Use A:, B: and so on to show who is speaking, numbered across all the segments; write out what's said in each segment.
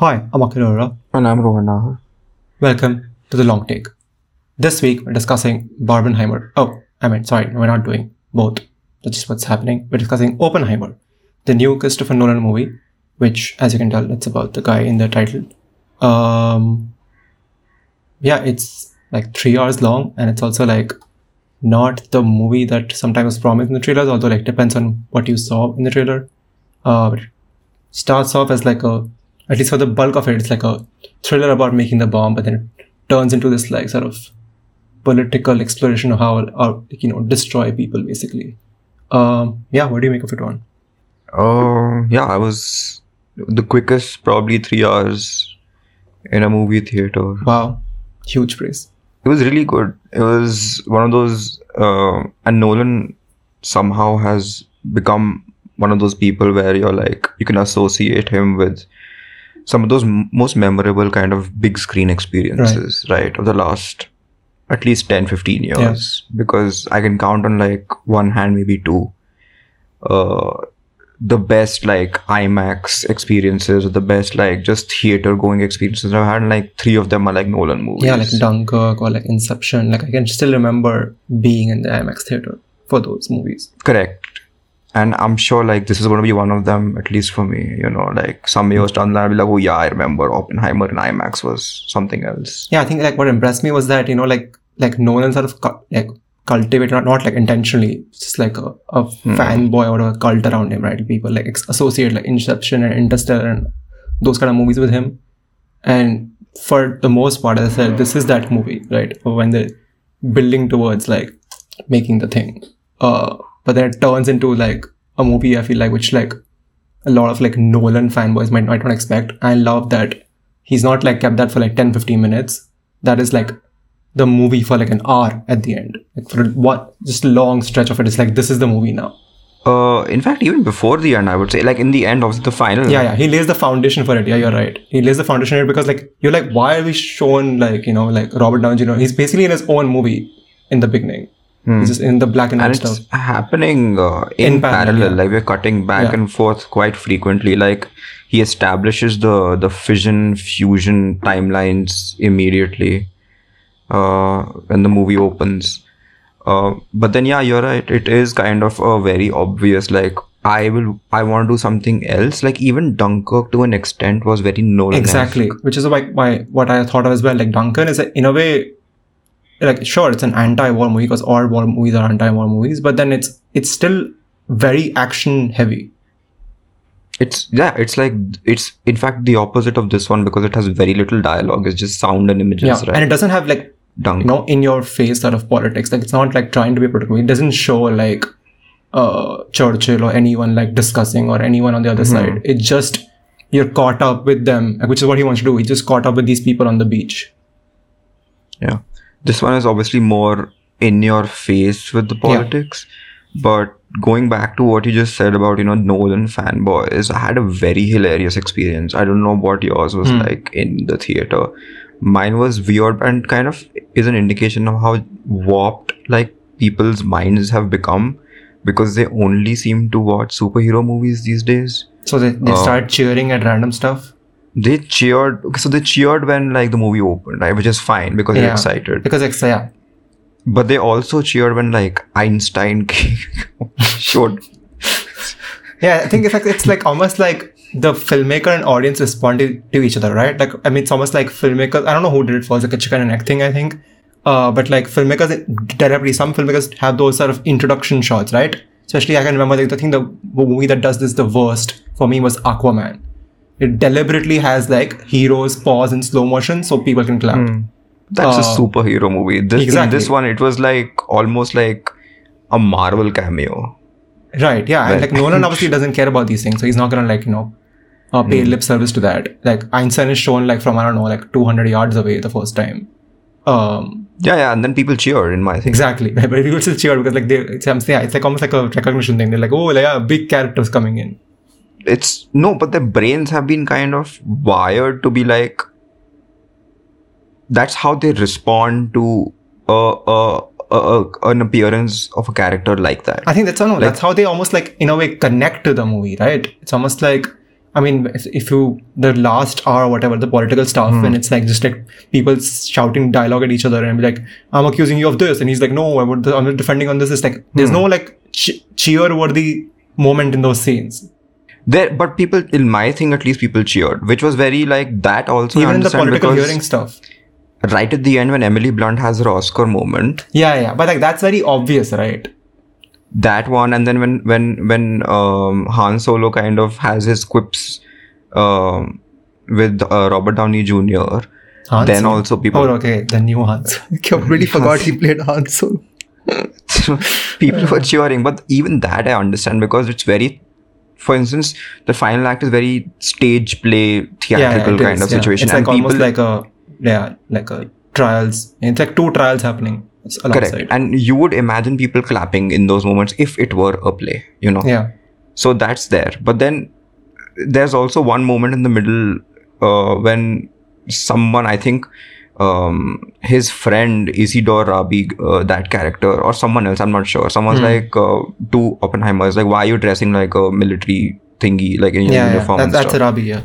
A: Hi, I'm Akhil Arora.
B: And I'm Rohan Naahar.
A: Welcome to The Long Take. This week we're discussing Barbenheimer. Oh, I mean, sorry, we're not doing both. That's just what's happening. We're discussing Oppenheimer, the new Christopher Nolan movie, which, as you can tell, it's about the guy in the title. Um, yeah, it's like three hours long, and it's also like not the movie that sometimes is promised in the trailers, although like depends on what you saw in the trailer. Uh, it starts off as like a, at least for the bulk of it, it's like a thriller about making the bomb, but then it turns into this like sort of political exploration of how, how you know, destroy people basically. Um, yeah, what do you make of it, Ron?
B: Uh, yeah, I was the quickest, probably three hours in a movie theater.
A: Wow, huge praise.
B: It was really good. It was one of those, uh, and Nolan somehow has become one of those people where you're like, you can associate him with some of those m- most memorable kind of big screen experiences, right, of the last at least 10 15 years. Because i can count on like one hand maybe two. Uh the best like imax experiences or the best like just theater going experiences i've had like three of them are like nolan movies.
A: Yeah, like Dunkirk or like Inception. Like I can still remember being in the IMAX theater for those movies.
B: correct and i'm sure like this is going to be one of them at least for me you know like some years down the line i'll be like oh yeah i remember oppenheimer and imax was something else
A: Yeah, I think like what impressed me was that you know like like Nolan sort of cu- like cultivated not, not like intentionally, just like a, a fanboy or a cult around him, right? People like ex- associate like Inception and Interstellar and those kind of movies with him. And for the most part, as I said, this is that movie, right? When they're building towards like making the thing. Uh, but then it turns into like a movie, I feel like, which like a lot of like Nolan fanboys might, might not expect. I love that he's not like kept that for like 10, 15 minutes. That is like the movie for like an hour at the end. Like for what just a long stretch of it. It's like this is the movie now.
B: uh in fact even before the end i would say like in the end of the final
A: Yeah, yeah. He lays the foundation for it. Yeah, you're right. He lays the foundation for it because like you're like, why are we shown like, you know, like Robert Downey Jr. He's basically in his own movie in the beginning. He's just in the black and white
B: and
A: stuff.
B: it's happening uh, in,
A: In parallel,
B: parallel,
A: yeah.
B: like we're cutting back
A: Yeah.
B: and forth quite frequently like he establishes the the fission fusion timelines immediately uh when the movie opens uh but then yeah you're right it is kind of a very obvious like i will i want to do something else like even dunkirk to an extent was very Nolan
A: Exactly. Which is why, why what I thought of as well. Like Dunkirk is a, in a way like sure it's an anti-war movie because all war movies are anti-war movies, but then it's it's still very action heavy.
B: it's yeah it's like it's in fact the opposite of this one because it has very little dialogue it's just sound and images
A: Yeah.
B: right
A: And it doesn't have like
B: Dunkirk.
A: you know in your face sort of politics like it's not like trying to be political it doesn't show like uh churchill or anyone like discussing or anyone on the other side it just you're caught up with them which is what he wants to do he just caught up with these people on the beach
B: Yeah. This one is obviously more in your face with the politics. But going back to what you just said about, you know, Nolan fanboys, I had a very hilarious experience. I don't know what yours was hmm. like in the theater. Mine was weird and kind of is an indication of how warped like people's minds have become because they only seem to watch superhero movies these days.
A: so they, they
B: Oh.
A: start cheering at random stuff
B: They cheered okay, so they cheered when like the movie opened, right? Which is fine because they're excited.
A: because it's yeah
B: But they also cheered when like Einstein showed.
A: Yeah, I think it's like it's like almost like the filmmaker and audience responded to each other, right? Like I mean, it's almost like filmmakers. I don't know who did it first, like a chicken and egg thing, I think. Uh, but like filmmakers directly, some filmmakers have those sort of introduction shots, right? Especially, I can remember like I think the movie that does this the worst for me was Aquaman. It deliberately has like heroes pause in slow motion so people can clap.
B: That's a
A: Uh,
B: superhero movie. This in
A: exactly.
B: this one, it was like almost like a Marvel cameo.
A: Right. Yeah. And like Nolan obviously doesn't care about these things, so he's not gonna like you know uh, pay lip service to that. Like Einstein is shown like from I don't know like 200 yards away the first time. Um.
B: Yeah, yeah, and then people cheered in my thing.
A: Exactly. But people still cheer because like they it's, I'm saying, yeah, it's like almost like a recognition thing. They're like, oh, like, yeah, big characters coming in.
B: It's no, but their brains have been kind of wired to be like. That's how they respond to a, a, a, an appearance of a character like that.
A: I think that's I don't know, that's how they almost like in a way connect to the movie, right? It's almost like I mean, if, if you the last hour or whatever the political stuff,
B: Hmm.
A: and it's like just like people shouting dialogue at each other and be like, "I'm accusing you of this," and he's like, "No, I I'm defending on this." It's like there's
B: Hmm.
A: no like ch- cheer-worthy moment in those scenes.
B: There, but people, in my thing at least, people cheered, which was very like that. Also,
A: Even in the political hearing stuff.
B: right at the end when Emily Blunt has her Oscar moment,
A: Yeah, yeah, but like that's very obvious, right?
B: that one, and then when when when um, Han Solo kind of has his quips um, with uh, Robert Downey Jr.
A: Han
B: then
A: Solo.
B: also people
A: Oh, okay, the new Hans. I completely forgot he played Han Solo.
B: people were cheering but even that i understand because it's very for instance the final act is very stage play theatrical
A: it
B: kind
A: is,
B: of
A: yeah.
B: situation
A: It's like
B: and
A: almost
B: people
A: like a yeah, like a trials. It's like two trials happening alongside.
B: correct and you would imagine people clapping in those moments if it were a play you know
A: yeah,
B: so that's there but then there's also one moment in the middle uh, when someone i think um, his friend Isidore Rabi, uh, that character, or someone else, I'm not sure. Someone's
A: Hmm.
B: like uh, to Oppenheimer, is like, why are you dressing like a military thingy, like in your
A: yeah, yeah.
B: uniform
A: That,
B: and
A: that's? Rabi. Yeah,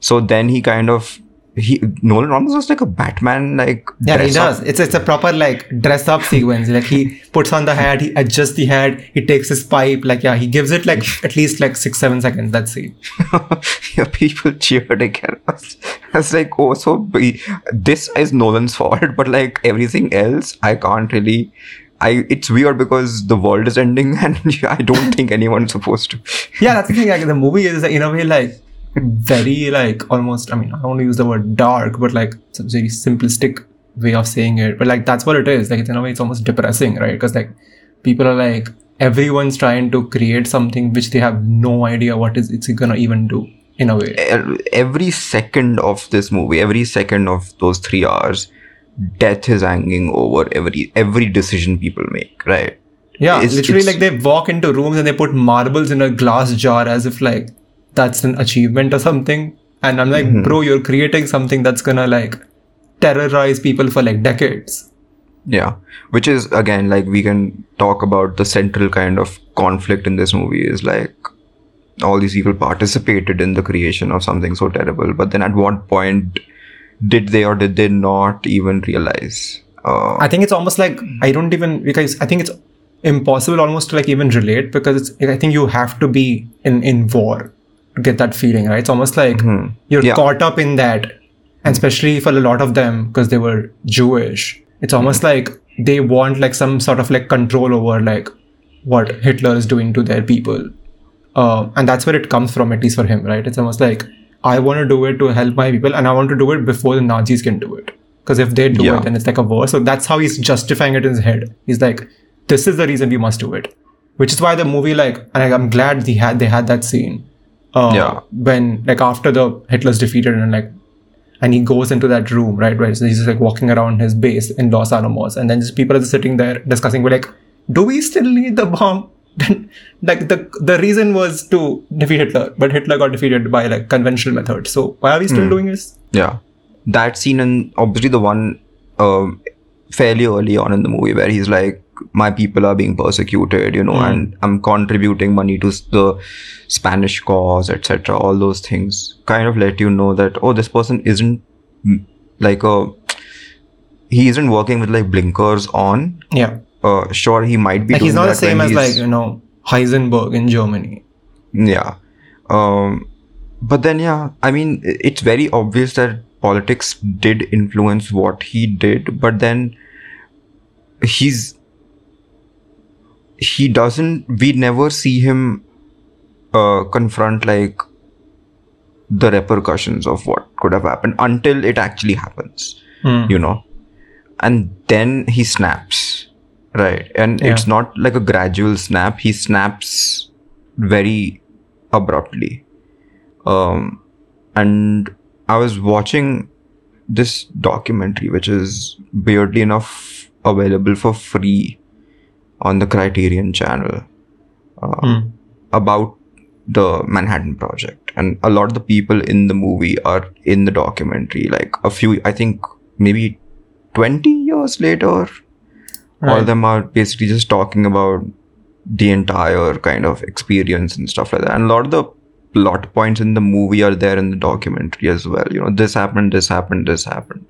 B: So then he kind of he Nolan almost looks like a Batman, like
A: yeah, he
B: dress up.
A: does. It's it's a proper like dress up sequence. Like he puts on the hat, he adjusts the hat, he takes his pipe. Like yeah, he gives it like at least like six seven seconds. That's it.
B: yeah, people cheered again. I was, I was like, oh, so be- this is Nolan's fault, but like everything else, I can't really. I it's weird because the world is ending, and I don't think anyone's supposed to.
A: Yeah, that's the thing. Like the movie is in a way like very like almost. I mean, I don't want to use the word dark, but like it's a very simplistic way of saying it. But like that's what it is. Like it's in a way it's almost depressing, right? Because like people are like everyone's trying to create something which they have no idea what is it's gonna even do in a way.
B: Every second of this movie, every second of those three hours, death is hanging over every every decision people make. Right?
A: Yeah,
B: It's-
A: literally
B: it's-
A: like they walk into rooms and they put marbles in a glass jar as if like that's an achievement or something. And I'm like, bro, you're creating something that's gonna like terrorize people for like decades.
B: Yeah, which is again like we can talk about the central kind of conflict in this movie is like all these people participated in the creation of something so terrible, but then at what point did they or did they not even realize? Uh,
A: I think it's almost like I don't even because I think it's impossible almost to like even relate because it's I think you have to be in in war get that feeling, right? It's almost like mm-hmm. you're
B: Yeah.
A: caught up in that, and mm-hmm. especially for a lot of them because they were Jewish, it's almost mm-hmm. like they want like some sort of like control over like what Hitler is doing to their people, uh, and that's where it comes from, at least for him, right? It's almost like I want to do it to help my people, and I want to do it before the Nazis can do it. Because if they do
B: Yeah.
A: it, then it's like a war. So that's how he's justifying it in his head. He's like, "This is the reason we must do it," which is why the movie, like, and I'm glad they had they had that scene. Uh,
B: Yeah.
A: When like after the Hitler's defeated and like, and he goes into that room, right? where So he's just like walking around his base in Los Alamos, and then just people are just sitting there discussing. We're like, do we still need the bomb? like the the reason was to defeat Hitler, but Hitler got defeated by like conventional methods. So why are we still doing this?
B: yeah, that scene and obviously the one um, fairly early on in the movie where he's like, "My people are being persecuted," you know, and I'm contributing money to the Spanish cause, etc. All those things kind of let you know that oh, this person isn't mm, like a he isn't working with like blinkers on.
A: Yeah.
B: Uh, sure, he might be.
A: Like he's not the same as
B: he's-
A: like you know Heisenberg in Germany.
B: yeah um but then yeah i mean it's very obvious that politics did influence what he did but then he's he doesn't we never see him uh confront like the repercussions of what could have happened until it actually happens
A: Hmm.
B: you know? And then he snaps right? And
A: Yeah.
B: it's not like a gradual snap. He snaps very abruptly. Um and i was watching this documentary which is weirdly enough available for free on the criterion channel uh,
A: Hmm.
B: about the Manhattan Project, and a lot of the people in the movie are in the documentary. Like a few, I think maybe twenty years later, all of them are basically just talking about the entire kind of experience and stuff like that. And a lot of the plot points in the movie are there in the documentary as well. You know, this happened, this happened, this happened.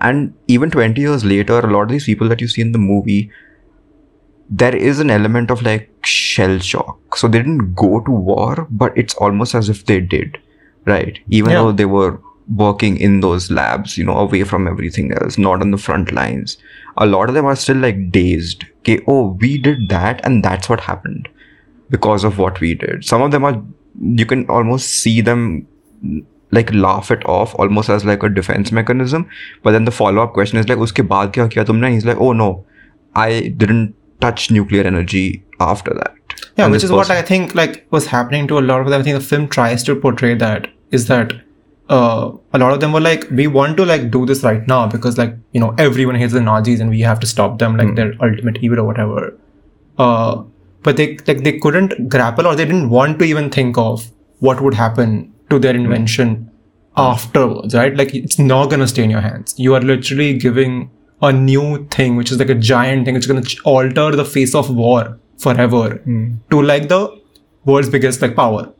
B: And even 20 years later, a lot of these people that you see in the movie, there is an element of like shell shock. So they didn't go to war, but it's almost as if they did, right? Even
A: Yeah.
B: though they were working in those labs, you know, away from everything else, not on the front lines. A lot of them are still like dazed. Okay, oh, we did that, and that's what happened because of what we did. Some of them are, you can almost see them like laugh it off almost as like a defense mechanism. But then the follow up question is like, uske baad kya kiya tumne? He's like, oh no, I didn't touch nuclear energy after that.
A: Yeah,
B: And
A: which is what I think like was happening to a lot of them. I think the film tries to portray that is that uh, a lot of them were like, we want to like do this right now because like you know everyone hates the Nazis and we have to stop them like their ultimate evil or whatever. Uh, but they like they couldn't grapple or they didn't want to even think of what would happen to their invention afterwards, right? Like it's not gonna stay in your hands. You are literally giving a new thing, which is like a giant thing, which is gonna ch- alter the face of war forever hmm. to like the world's biggest like power.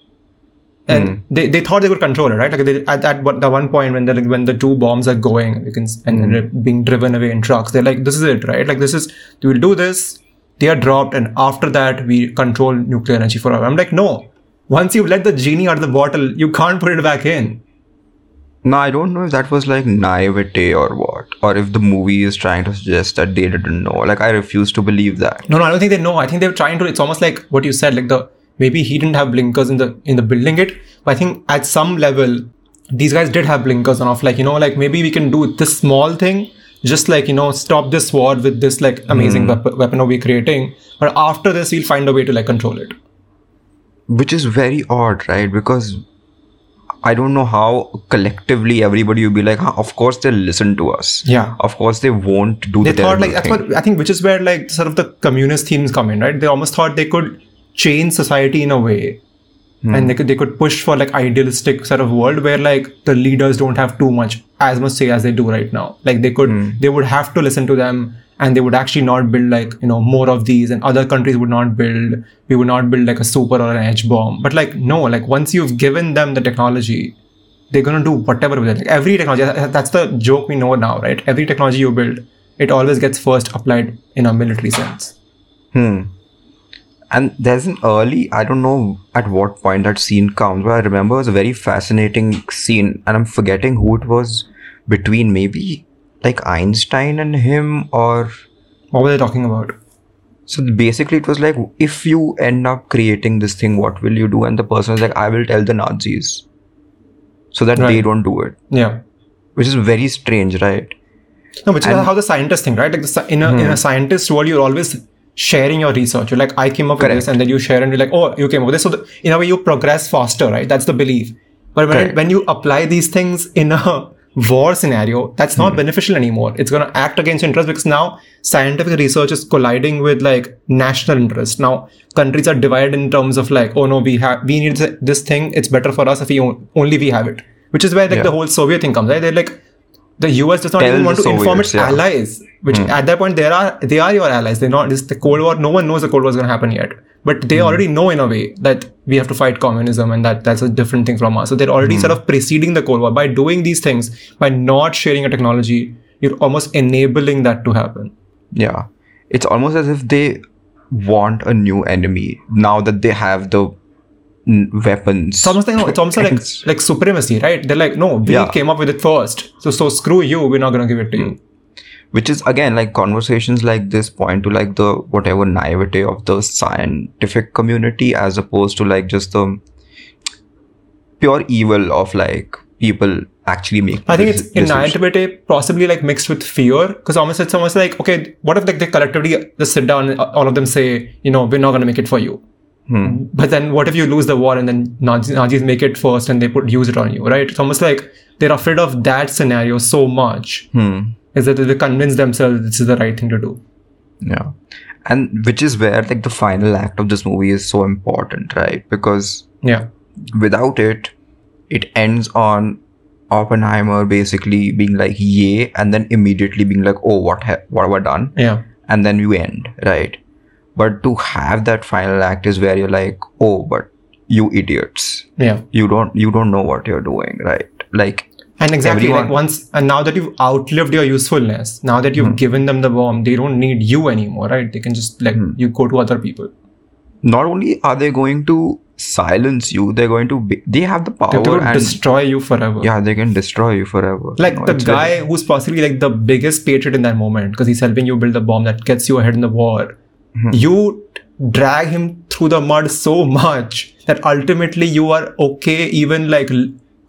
A: And hmm. they, they thought they could control it, right? Like they, at that one- the one point when the like, when the two bombs are going, you can and hmm. they're being driven away in trucks, they're like, this is it, right? Like this is we will do this. They are dropped, and after that we control nuclear energy forever. I'm like, no. Once you let the genie out of the bottle, you can't put it back in.
B: No, I don't know if that was like naivete or what, or if the movie is trying to suggest that they didn't know. Like, I refuse to believe that.
A: No, no, I don't think they know. I think they're trying to. It's almost like what you said. Like the maybe he didn't have blinkers in the in the building it, but I think at some level these guys did have blinkers on. Off like you know, like maybe we can do this small thing, just like you know, stop this war with this like amazing wep- weapon we're creating. But after this, we'll find a way to like control it.
B: Which is very odd, right? Because I don't know how collectively everybody will be like, huh, of course they'll listen to us.
A: Yeah.
B: Of course they won't do
A: They
B: the
A: thought like that's
B: thing.
A: what I think, which is where like sort of the communist themes come in, right? They almost thought they could change society in a way hmm. and they could they could push for like idealistic sort of world where like the leaders don't have too much as much say as they do right now like they could hmm. they would have to listen to them and they would actually not build like you know more of these and other countries would not build we would not build like a super or an H-bomb. But like no like once you've given them the technology they're gonna do whatever with it. Like every technology that's the joke we know now right? Every technology you build it always gets first applied in a military sense.
B: Hmm. And there's an early, I don't know at what point that scene comes, but I remember it was a very fascinating scene, and I'm forgetting who it was between maybe like Einstein and him, or
A: what were they talking about
B: so basically it was like, if you end up creating this thing, what will you do? And the person was like, I will tell the Nazis so that they don't do it,
A: yeah
B: which is very strange, right?
A: No, which is how the scientists think, right? Like the, in a in a hmm. scientist world, you're always sharing your research. You're like, I came up with this, and then you share, and you're like, oh, you came up with this. So the, in a way, you progress faster, right? That's the belief. But when
B: Correct.
A: when you apply these things in a war scenario, that's not hmm. beneficial anymore. It's going to act against interest because now scientific research is colliding with like national interest. Now countries are divided in terms of like, oh no, we have we need this thing. It's better for us if we own, only we have it. Which is where like
B: Yeah.
A: the whole Soviet thing comes, right? They're like the US does not
B: Tell
A: even want to inform its
B: yeah.
A: allies, which hmm. at that point they are they are your allies. They're not this the Cold War. No one knows the Cold War is going to happen yet, but they already know in a way that we have to fight communism and that that's a different thing from us. So they're already sort of preceding the Cold War by doing these things by not sharing a technology. You're almost enabling that to happen.
B: Yeah. It's almost as if they want a new enemy now that they have the mm, weapons.
A: It's almost like no, it's almost like like supremacy, right? They're like, no, we
B: Yeah.
A: came up with it first, so so screw you. We're not going to give it to you.
B: Which is again like conversations like this point to like the whatever naivety of the scientific community as opposed to like just the pure evil of like people actually make
A: I think it's
B: decisions.
A: in naivete, possibly like mixed with fear, because almost it's almost like, okay, what if like they collectively just sit down and all of them say, you know, we're not gonna make it for you.
B: Hmm.
A: But then what if you lose the war and then Nazis, Nazis make it first and they put use it on you, right? It's almost like they're afraid of that scenario so much
B: Hmm.
A: Is that they convince themselves this is the right thing to do.
B: Yeah. And which is where like the final act of this movie is so important, right? Because
A: Yeah.
B: without it, it ends on Oppenheimer basically being like, yay, and then immediately being like, oh, what, ha- what have I done?
A: Yeah.
B: And then you end, right? But to have that final act is where you're like, oh, but you idiots
A: Yeah.
B: you don't you don't know what you're doing right like
A: And exactly
B: Everyone-
A: like once and now that you've outlived your usefulness, now that you've given them the bomb, they don't need you anymore, right? They can just like
B: Hmm.
A: you go to other people.
B: not only are they going to silence you they're going to be, they have the power
A: will
B: and
A: destroy you forever.
B: yeah they can destroy you forever
A: Like
B: you know,
A: the guy who's possibly like the biggest patriot in that moment because he's helping you build the bomb that gets you ahead in the war.
B: Hmm.
A: You drag him through the mud so much that ultimately you are okay even like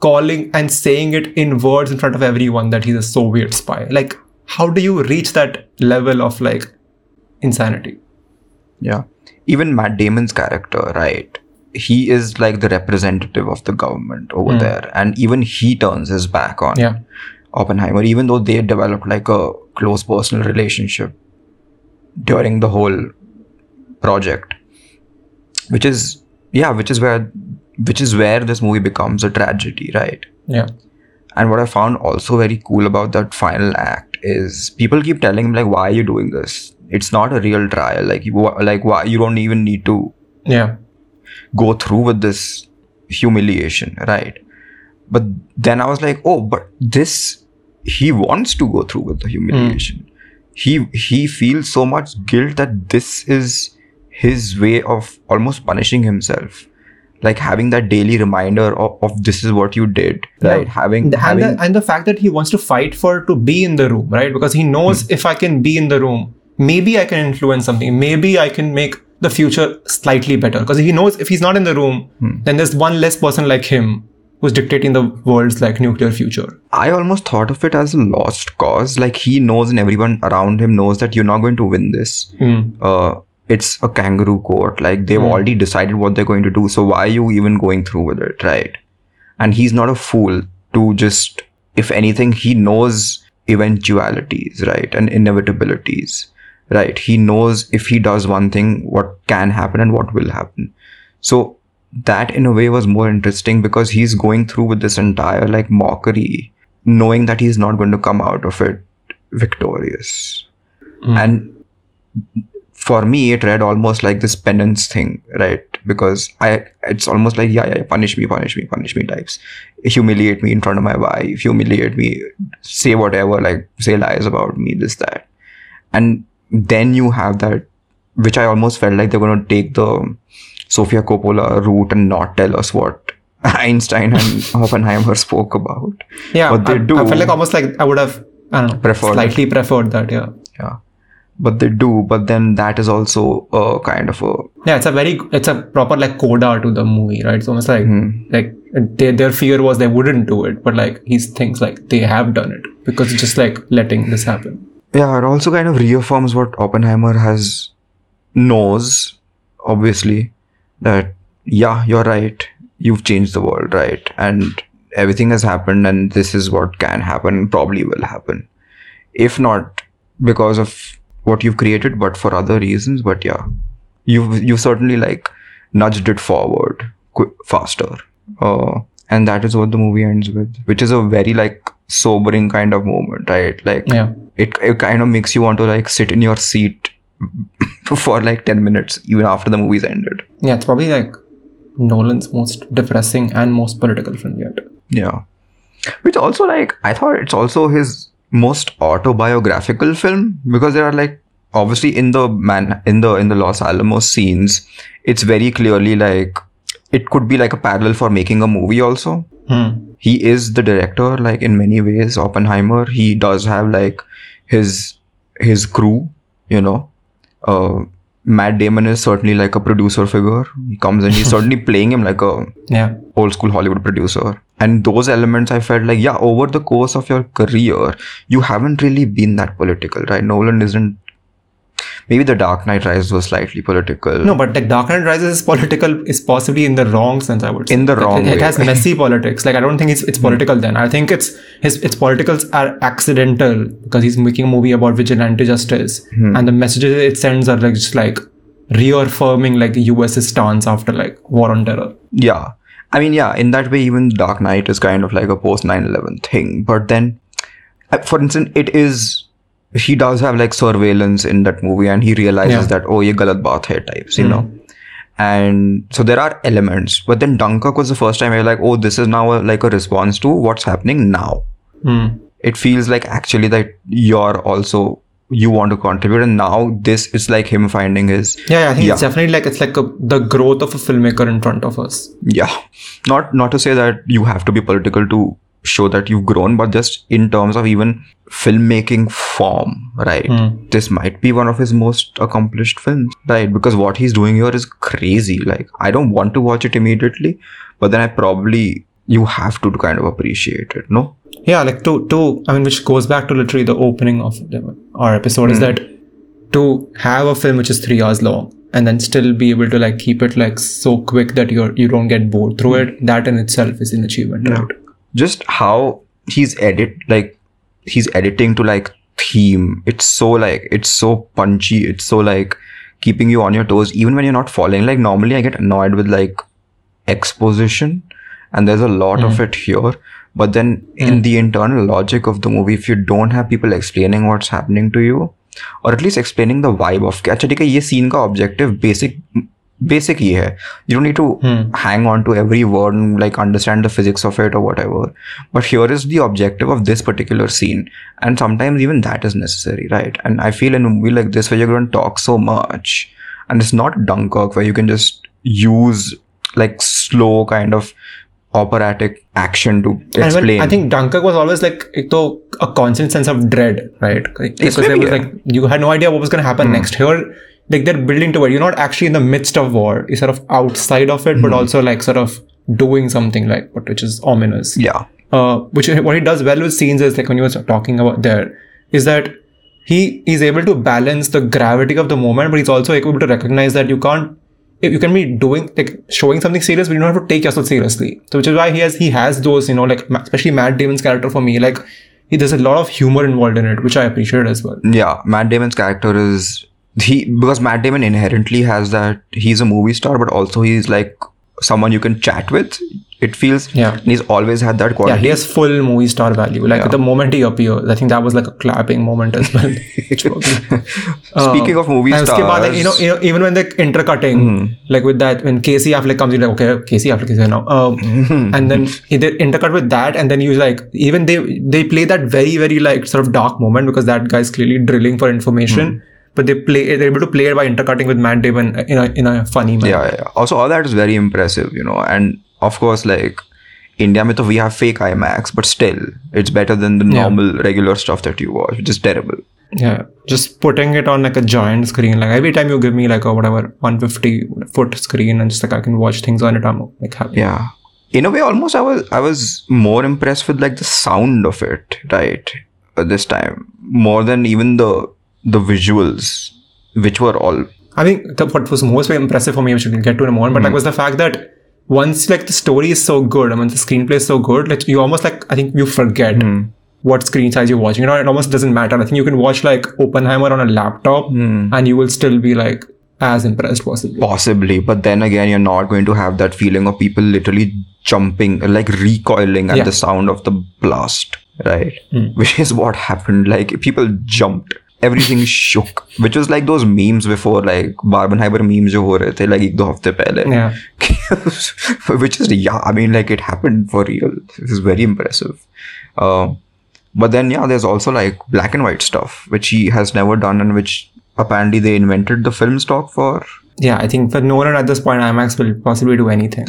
A: calling and saying it in words in front of everyone that he's a Soviet spy. Like how do you reach that level of like insanity?
B: Yeah. Even Matt Damon's character, right? He is like the representative of the government over hmm. there. And even he turns his back on
A: Yeah.
B: Oppenheimer, even though they developed like a close personal relationship during the whole project. Which is yeah, which is where which is where this movie becomes a tragedy, right?
A: Yeah.
B: And what I found also very cool about that final act is people keep telling him like, "Why are you doing this? It's not a real trial. Like, you like why you don't even need to
A: Yeah.
B: go through with this humiliation, right?" But then I was like, "Oh, but this he wants to go through with the hmm. humiliation. He he feels so much guilt that this is his way of almost punishing himself." Like having that daily reminder of, of this is what you did,
A: Yeah.
B: right? Having
A: And,
B: having
A: the, and the fact that he wants to fight for to be in the room, right? Because he knows if I can be in the room, maybe I can influence something. Maybe I can make the future slightly better. Because he knows if he's not in the room, then there's one less person like him who's dictating the world's like nuclear future.
B: I almost thought of it as a lost cause. Like he knows and everyone around him knows that you're not going to win this.
A: Hmm.
B: Uh, it's a kangaroo court. Like they've hmm. already decided what they're going to do. So why are you even going through with it, right? And he's not a fool to just, if anything, he knows eventualities, right? And inevitabilities, right? He knows if he does one thing, what can happen and what will happen. So that in a way was more interesting because he's going through with this entire like mockery, knowing that he's not going to come out of it victorious. Hmm. And for me, it read almost like this penance thing, right? Because I, it's almost like, yeah, yeah, punish me, punish me, punish me types. Humiliate me in front of my wife, humiliate me, say whatever, like say lies about me, this, that. And then you have that, which I almost felt like they're going to take the Sofia Coppola route and not tell us what Einstein and Oppenheimer spoke about.
A: Yeah,
B: But they
A: I,
B: do.
A: I felt like almost like I would have, I don't know,
B: Preferred.
A: slightly preferred that. Yeah.
B: Yeah. But they do, but then that is also a kind of a
A: Yeah, it's a very, it's a proper like coda to the movie, right? So It's almost like,
B: Mm-hmm.
A: like they, their fear was they wouldn't do it, but like he thinks like they have done it because it's just like letting this happen.
B: yeah it also kind of reaffirms what oppenheimer has knows obviously that yeah you're right you've changed the world right and everything has happened and this is what can happen probably will happen if not because of what you've created but for other reasons but yeah. You've you certainly like nudged it forward qu- faster. Uh, and that is what the movie ends with which is a very like sobering kind of moment right? Like
A: Yeah.
B: it, it kind of makes you want to like sit in your seat for like 10 minutes even after the movie's ended.
A: Yeah, it's probably like Nolan's most depressing and most political film yet.
B: yeah. Which also like i thought it's also his most autobiographical film because there are like obviously in the man in the in the los alamos scenes it's very clearly like it could be like a parallel for making a movie also.
A: Hmm.
B: he is the director like in many ways. Oppenheimer he does have like his his crew you know. Uh matt damon is certainly like a producer figure. He comes in he's certainly playing him like a
A: Yeah.
B: old school hollywood producer and those elements i felt like yeah over the course of your career you haven't really been that political right nolan isn't maybe the dark knight rises was slightly political
A: No, but like Dark Knight Rises is political is possibly in the wrong sense, I would say.
B: In the wrong
A: it, it
B: way.
A: has messy politics. Like I don't think it's it's hmm. political then. I think it's his its politicals are accidental because he's making a movie about vigilante justice. Hmm. And the messages it sends are like just like reaffirming like the US's stance after like war on terror.
B: yeah i mean yeah in that way even dark knight is kind of like a post 9-11 thing but then uh, for instance it is he does have like surveillance in that movie and he realizes
A: Yeah.
B: that oh ye galat baat hai types you know and so there are elements but then dunkirk was the first time i was like oh this is now a, like a response to what's happening now
A: Hmm.
B: it feels like actually that you're also you want to contribute and now this is like him finding his
A: Yeah, yeah, I think it's definitely like it's like a, the growth of a filmmaker in front of us.
B: yeah. Not not to say that you have to be political to show that you've grown but just in terms of even filmmaking form right?
A: Hmm.
B: this might be one of his most accomplished films right? Because what he's doing here is crazy. Like i don't want to watch it immediately but then i probably you have to kind of appreciate it no
A: Yeah, like to to I mean, which goes back to literally the opening of the, our episode is hmm. that to have a film which is three hours long and then still be able to like keep it like so quick that you're you don't get bored through it. Hmm. That in itself is an achievement, right?
B: just how he's edit like he's editing to like theme. It's so like it's so punchy. It's so like keeping you on your toes even when you're not following like normally i get annoyed with like exposition and there's a lot of hmm. it here but then in the internal logic of the movie if you don't have people explaining what's happening to you or at least explaining the vibe of अच्छा ठीक है ये scene का objective basic basic ही है you don't need to hang on to every word and like understand the physics of it or whatever but here is the objective of this particular scene and sometimes even that is necessary right and i feel in a movie like this where you're going to talk so much and it's not dunkirk where you can just use like slow kind of operatic action to explain.
A: I think Dunkirk was always like a constant sense of dread, right? Like, because there was
B: yeah.
A: like you had no idea what was going to happen mm. next. Here, like they're building to it. You're not actually in the midst of war. You're sort of outside of it, mm. but hmm. also like sort of doing something like which is ominous.
B: Yeah.
A: Uh, which what he does well with scenes is like when you were talking about there is that he is able to balance the gravity of the moment, but he's also able to recognize that you can't you can be doing like showing something serious, but you don't have to take yourself seriously. So, which is why he has he has those you know like especially Matt Damon's character for me like he there's a lot of humor involved in it, which I appreciate as well.
B: yeah matt damon's character is he because matt damon inherently has that he's a movie star but also he's like someone you can chat with. It feels
A: yeah.
B: he's always had that quality.
A: Yeah, he has full movie star value. Like yeah. the moment he appears, I think that was like a clapping moment as well.
B: Speaking uh, of movie
A: um,
B: stars,
A: baad, you, know, you know, even when they're intercutting, mm-hmm. like with that, when Casey Affleck comes in, like okay, Casey Affleck is here now, um, mm-hmm. and then he, they intercut with that, and then you like even they they play that very very like sort of dark moment because that guy's clearly drilling for information. Mm-hmm but they play they're able to play it by intercutting with Matt Damon in a in a funny manner.
B: yeah, yeah also all that is very impressive you know and of course like india mein we have fake imax but still it's better than the normal regular stuff that you watch which is terrible
A: Yeah, just putting it on like a giant screen. Like every time you give me like a whatever 150 foot screen and just like I can watch things on it, I'm like happy.
B: yeah in a way almost i was i was more impressed with like the sound of it right uh, this time more than even the the visuals which were all
A: I think the, what was most impressive for me, which we can get to in a moment, but like hmm. was the fact that once like the story is so good, I mean the screenplay is so good, like you almost like I think you forget hmm. what screen size you're watching. You know, it almost doesn't matter. I think you can watch like Oppenheimer on a laptop hmm. and you will still be like as impressed possibly.
B: possibly but then again you're not going to have that feeling of people literally jumping like recoiling at
A: Yeah.
B: the sound of the blast right which is what happened like people jumped everything shook which was like those memes before like barbenheimer memes jo ho rahe the like ek do hafte pehle.
A: Yeah.
B: which is yeah i mean like it happened for real. This is very impressive. Uh, but then yeah there's also like black and white stuff which he has never done and which apparently they invented the film stock for.
A: Yeah, I think for Nolan at this point, IMAX will possibly do anything.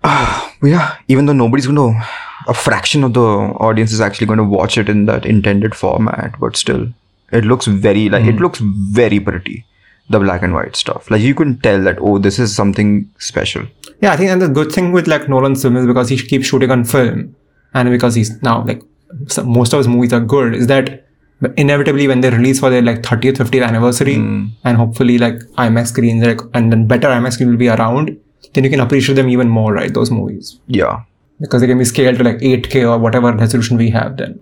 B: But yeah, even though nobody's going to, a fraction of the audience is actually going to watch it in that intended format, but still, it looks very like it hmm. looks very pretty. The black and white stuff, like you can tell that oh, this is something special.
A: Yeah, I think and the good thing with like Nolan's film is because he keeps shooting on film, and because he's now like most of his movies are good, is that inevitably when they release for their like 30th, 50th anniversary, hmm. and hopefully like IMAX screens like and then better IMAX screen will be around, then you can appreciate them even more, right? Those movies
B: Yeah,
A: because they can be scaled to like 8K or whatever resolution we have then.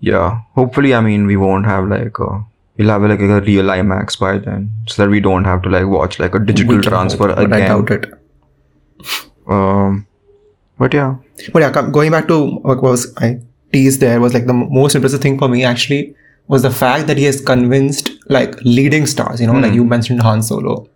B: Yeah. Hopefully, I mean, we won't have like a. We'll have like a real IMAX by then, so that we don't have to like watch like a digital transfer
A: hope, but I doubt it.
B: Um, but yeah,
A: But yeah, going back to what was I teased there was like the most impressive thing for me actually was the fact that he has convinced like leading stars, you know, like you mentioned Han Solo,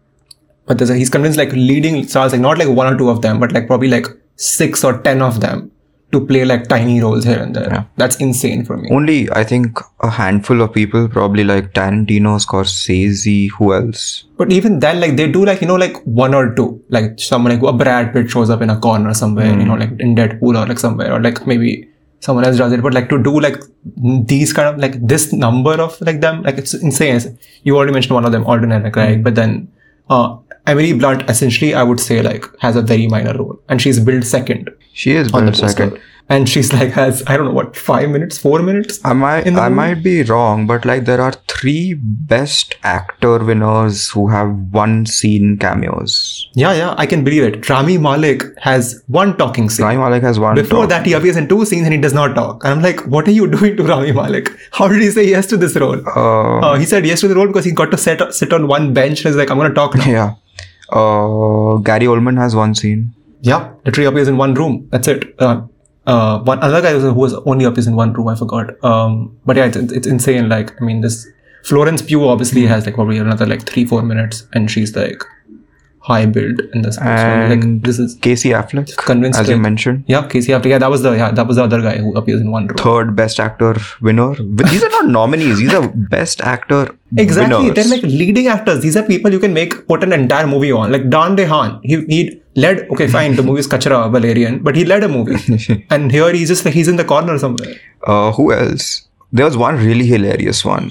A: but there's a, he's convinced like leading stars, like not like one or two of them, but like probably like six or ten of them to play like tiny roles here and there.
B: Yeah.
A: That's insane for me.
B: Only I think a handful of people, probably like Tarantino, Scorsese, who else?
A: But even then, like they do like you know like one or two, like someone like a Brad Pitt shows up in a corner somewhere, you know, like in Deadpool or like somewhere, or like maybe someone else does it. But like to do like these kind of like this number of like them, like it's insane. You already mentioned one of them, Alden Ehrenreich, right? But then uh, Emily Blunt essentially, I would say like has a very minor role, and she's billed second
B: She is
A: on the poster.
B: second.
A: And she's like has I don't know what five minutes, four minutes.
B: I might I
A: movie?
B: might be wrong, but like there are three best actor winners who have one scene cameos.
A: Yeah, yeah, I can believe it. Rami Malek has one talking scene.
B: Rami Malek has one.
A: Before
B: talk.
A: that, he appears in two scenes and he does not talk. And I'm like, what are you doing to Rami Malek? How did he say yes to this role?
B: Uh,
A: Uh, he said yes to the role because he got to sit, sit on one bench and he's like, I'm going to talk now.
B: yeah. Uh, Gary Oldman has one scene.
A: Yeah, literally appears in one room. That's it. Uh, uh, one other guy who was only appears in one room, I forgot. Um, but yeah, it's, it's insane. Like, I mean, this Florence Pugh obviously has like probably another like three, four minutes and she's like high build in this. movie. So, like,
B: And
A: this is
B: Casey Affleck,
A: convinced.
B: as you
A: like-
B: mentioned.
A: Yeah, Casey Affleck. Yeah, that was the yeah, that was the other guy who appears in one room.
B: Third best actor winner. But These are not nominees. These are best actor
A: Exactly.
B: winners.
A: They're like leading actors. These are people you can make put an entire movie on. Like Dane DeHaan. He he led okay, fine, the movie is Kachara Valerian, but he led a movie. and here he's just like he's in the corner somewhere.
B: Uh, who else? There was one really hilarious one.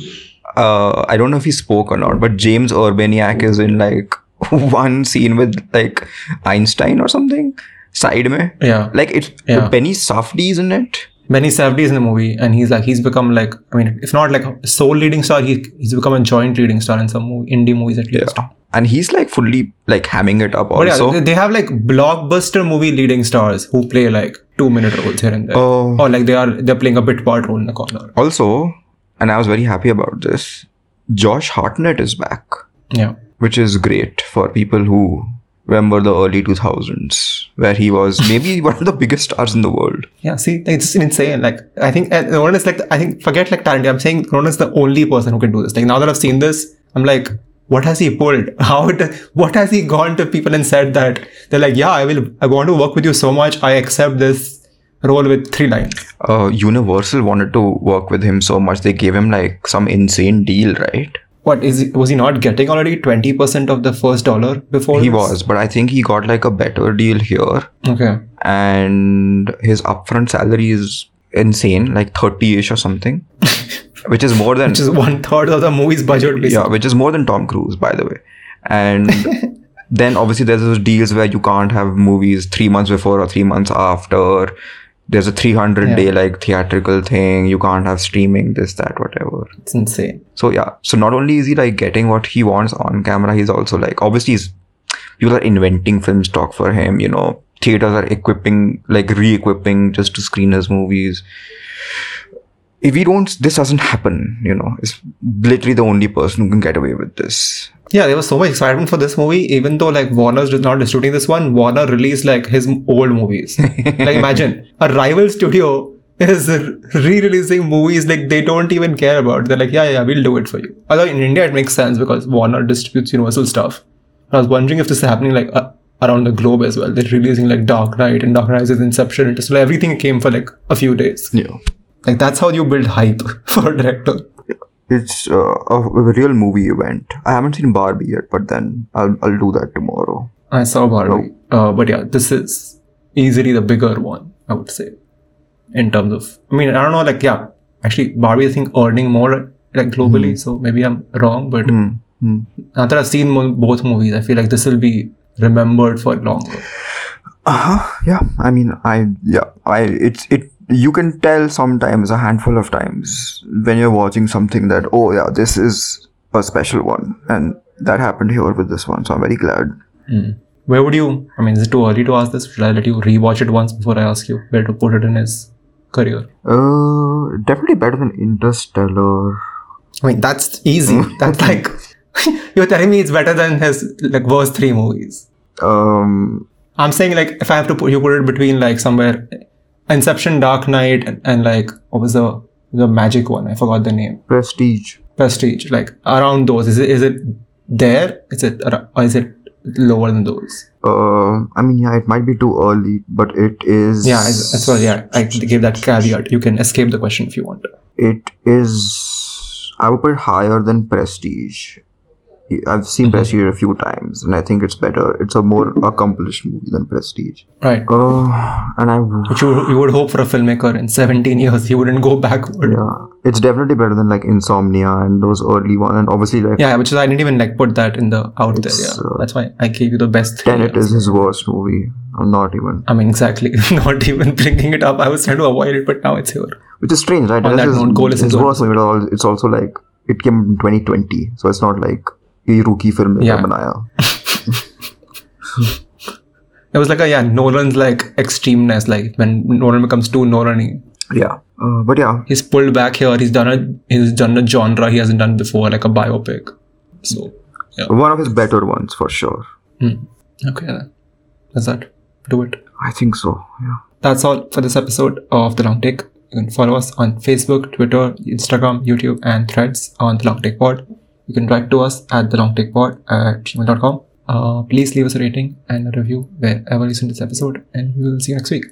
B: Uh, I don't know if he spoke or not, but James Urbaniak is in like one scene with like Einstein or something. Side me.
A: Yeah.
B: Like it's
A: Yeah.
B: Benny Safdie is in it.
A: Benny Safdie is in the movie and he's like he's become like I mean if not like a sole leading star, he he's become a joint leading star in some movie, indie movies at least. Yeah.
B: And he's like fully like hamming it up Also.
A: But yeah,
B: also.
A: they have like blockbuster movie leading stars who play like two minute roles here and there.
B: Oh.
A: Or like they are they're playing a bit part role in the corner.
B: Also, and I was very happy about this. Josh Hartnett is back,
A: Yeah.
B: Which is great for people who remember the early 2000s, where he was maybe one of the biggest stars in the world.
A: Yeah, see, it's insane. Like, I think uh, Nolan is like, I think, forget like Tarantino. I'm saying Nolan is the only person who can do this. Like, now that I've seen this, I'm like, what has he pulled? How, it, what has he gone to people and said that they're like, yeah, I will, I want to work with you so much. I accept this role with three lines.
B: uh, Universal wanted to work with him so much they gave him like some insane deal, right?
A: What is, he- was he not getting already 20% of the first dollar before?
B: He
A: this?
B: was, but I think he got like a better deal here,
A: Okay.
B: and his upfront salary is insane, like 30 ish or something, which is more than
A: Which is one third of the movie's budget. Basically.
B: yeah, which is more than Tom Cruise, by the way. And then obviously there's those deals where you can't have movies three months before or three months after. There's a 300 day like theatrical thing. You can't have streaming, this, that, whatever.
A: It's insane.
B: So yeah. So not only is he like getting what he wants on camera, he's also like obviously he's people are inventing film stock for him. You know, theaters are equipping like re-equipping just to screen his movies. If we don't, this doesn't happen. You know, it's literally the only person who can get away with this.
A: Yeah, there was so much excitement for this movie, even though like Warner's just not distributing this one. Warner released like his old movies. like imagine a rival studio is re-releasing movies like they don't even care about. They're like, yeah, yeah, we'll do it for you. Although in India it makes sense because Warner distributes Universal stuff. I was wondering if this is happening like uh, around the globe as well. They're releasing like Dark Knight and Dark Knight is Inception. Just like everything came for like a few days.
B: Yeah.
A: Like that's how you build hype for a director.
B: It's uh, a, a real movie event. I haven't seen Barbie yet, but then I'll I'll do that tomorrow.
A: I saw Barbie. Uh, but yeah, this is easily the bigger one, I would say. In terms of, I mean, I don't know, like, yeah, actually, Barbie, I think, earning more, like, globally, so maybe I'm wrong, but
B: Hmm. Hmm.
A: now that I've seen mo- both movies, I feel like this will be remembered for longer.
B: Uh-huh. Yeah. I mean, I yeah. I it's it. You can tell sometimes a handful of times when you're watching something that oh yeah, this is a special one, and that happened here with this one. So I'm very glad.
A: Where would you, I mean, is it too early to ask this? Should I let you rewatch it once before I ask you where to put it in his career?
B: Uh, definitely better than Interstellar.
A: I mean, that's easy. That's like, you're telling me it's better than his, like, worst three movies.
B: Um,
A: I'm saying like if I have to put you put it between like somewhere Inception, Dark Knight, and, and like what was the the magic one? I forgot the name.
B: Prestige.
A: Prestige. Like around those. Is it is it there? Is it or is it lower than those?
B: Uh, I mean, yeah, it might be too early, but it is.
A: Yeah, as, well. Yeah, I gave that caveat. You can escape the question if you want.
B: It is. I would put higher than Prestige. I've seen
A: Mm-hmm.
B: Prestige a few times, and I think it's better. It's a more accomplished movie than Prestige.
A: Right.
B: Uh, and I.
A: Which you, you would hope for a filmmaker in 17 years, he wouldn't go backward.
B: Yeah, it's definitely better than like Insomnia and those early ones, and obviously like
A: Yeah, which is I didn't even like put that in the out there. Yeah,
B: uh,
A: that's why I gave you the best.
B: Tenet is his worst movie. I'm not even,
A: I mean, exactly. Not even bringing it up. I was trying to avoid it, but now it's here.
B: which is strange, right?
A: On
B: Tenet
A: that
B: is
A: note, go listen
B: his
A: to it.
B: worst movie. It's also like it came in 2020, so it's not like ये rookie film में
A: Yeah.
B: बनाया.
A: It was like a yeah, Nolan's like extremeness. Like when Nolan becomes too Nolan,
B: Yeah, uh, but yeah,
A: he's pulled back here. He's done a he's done a genre he hasn't done before, like a biopic. So
B: one of his better ones for sure.
A: okay, then. that's that. Do it.
B: I think so. Yeah.
A: That's all for this episode of The Long Take. You can follow us on Facebook, Twitter, Instagram, YouTube, and threads on The Long Take Pod. You can write to us at thelongtakepod at gmail.com. Uh, please leave us a rating and a review wherever you listen to this episode, and we will see you next week.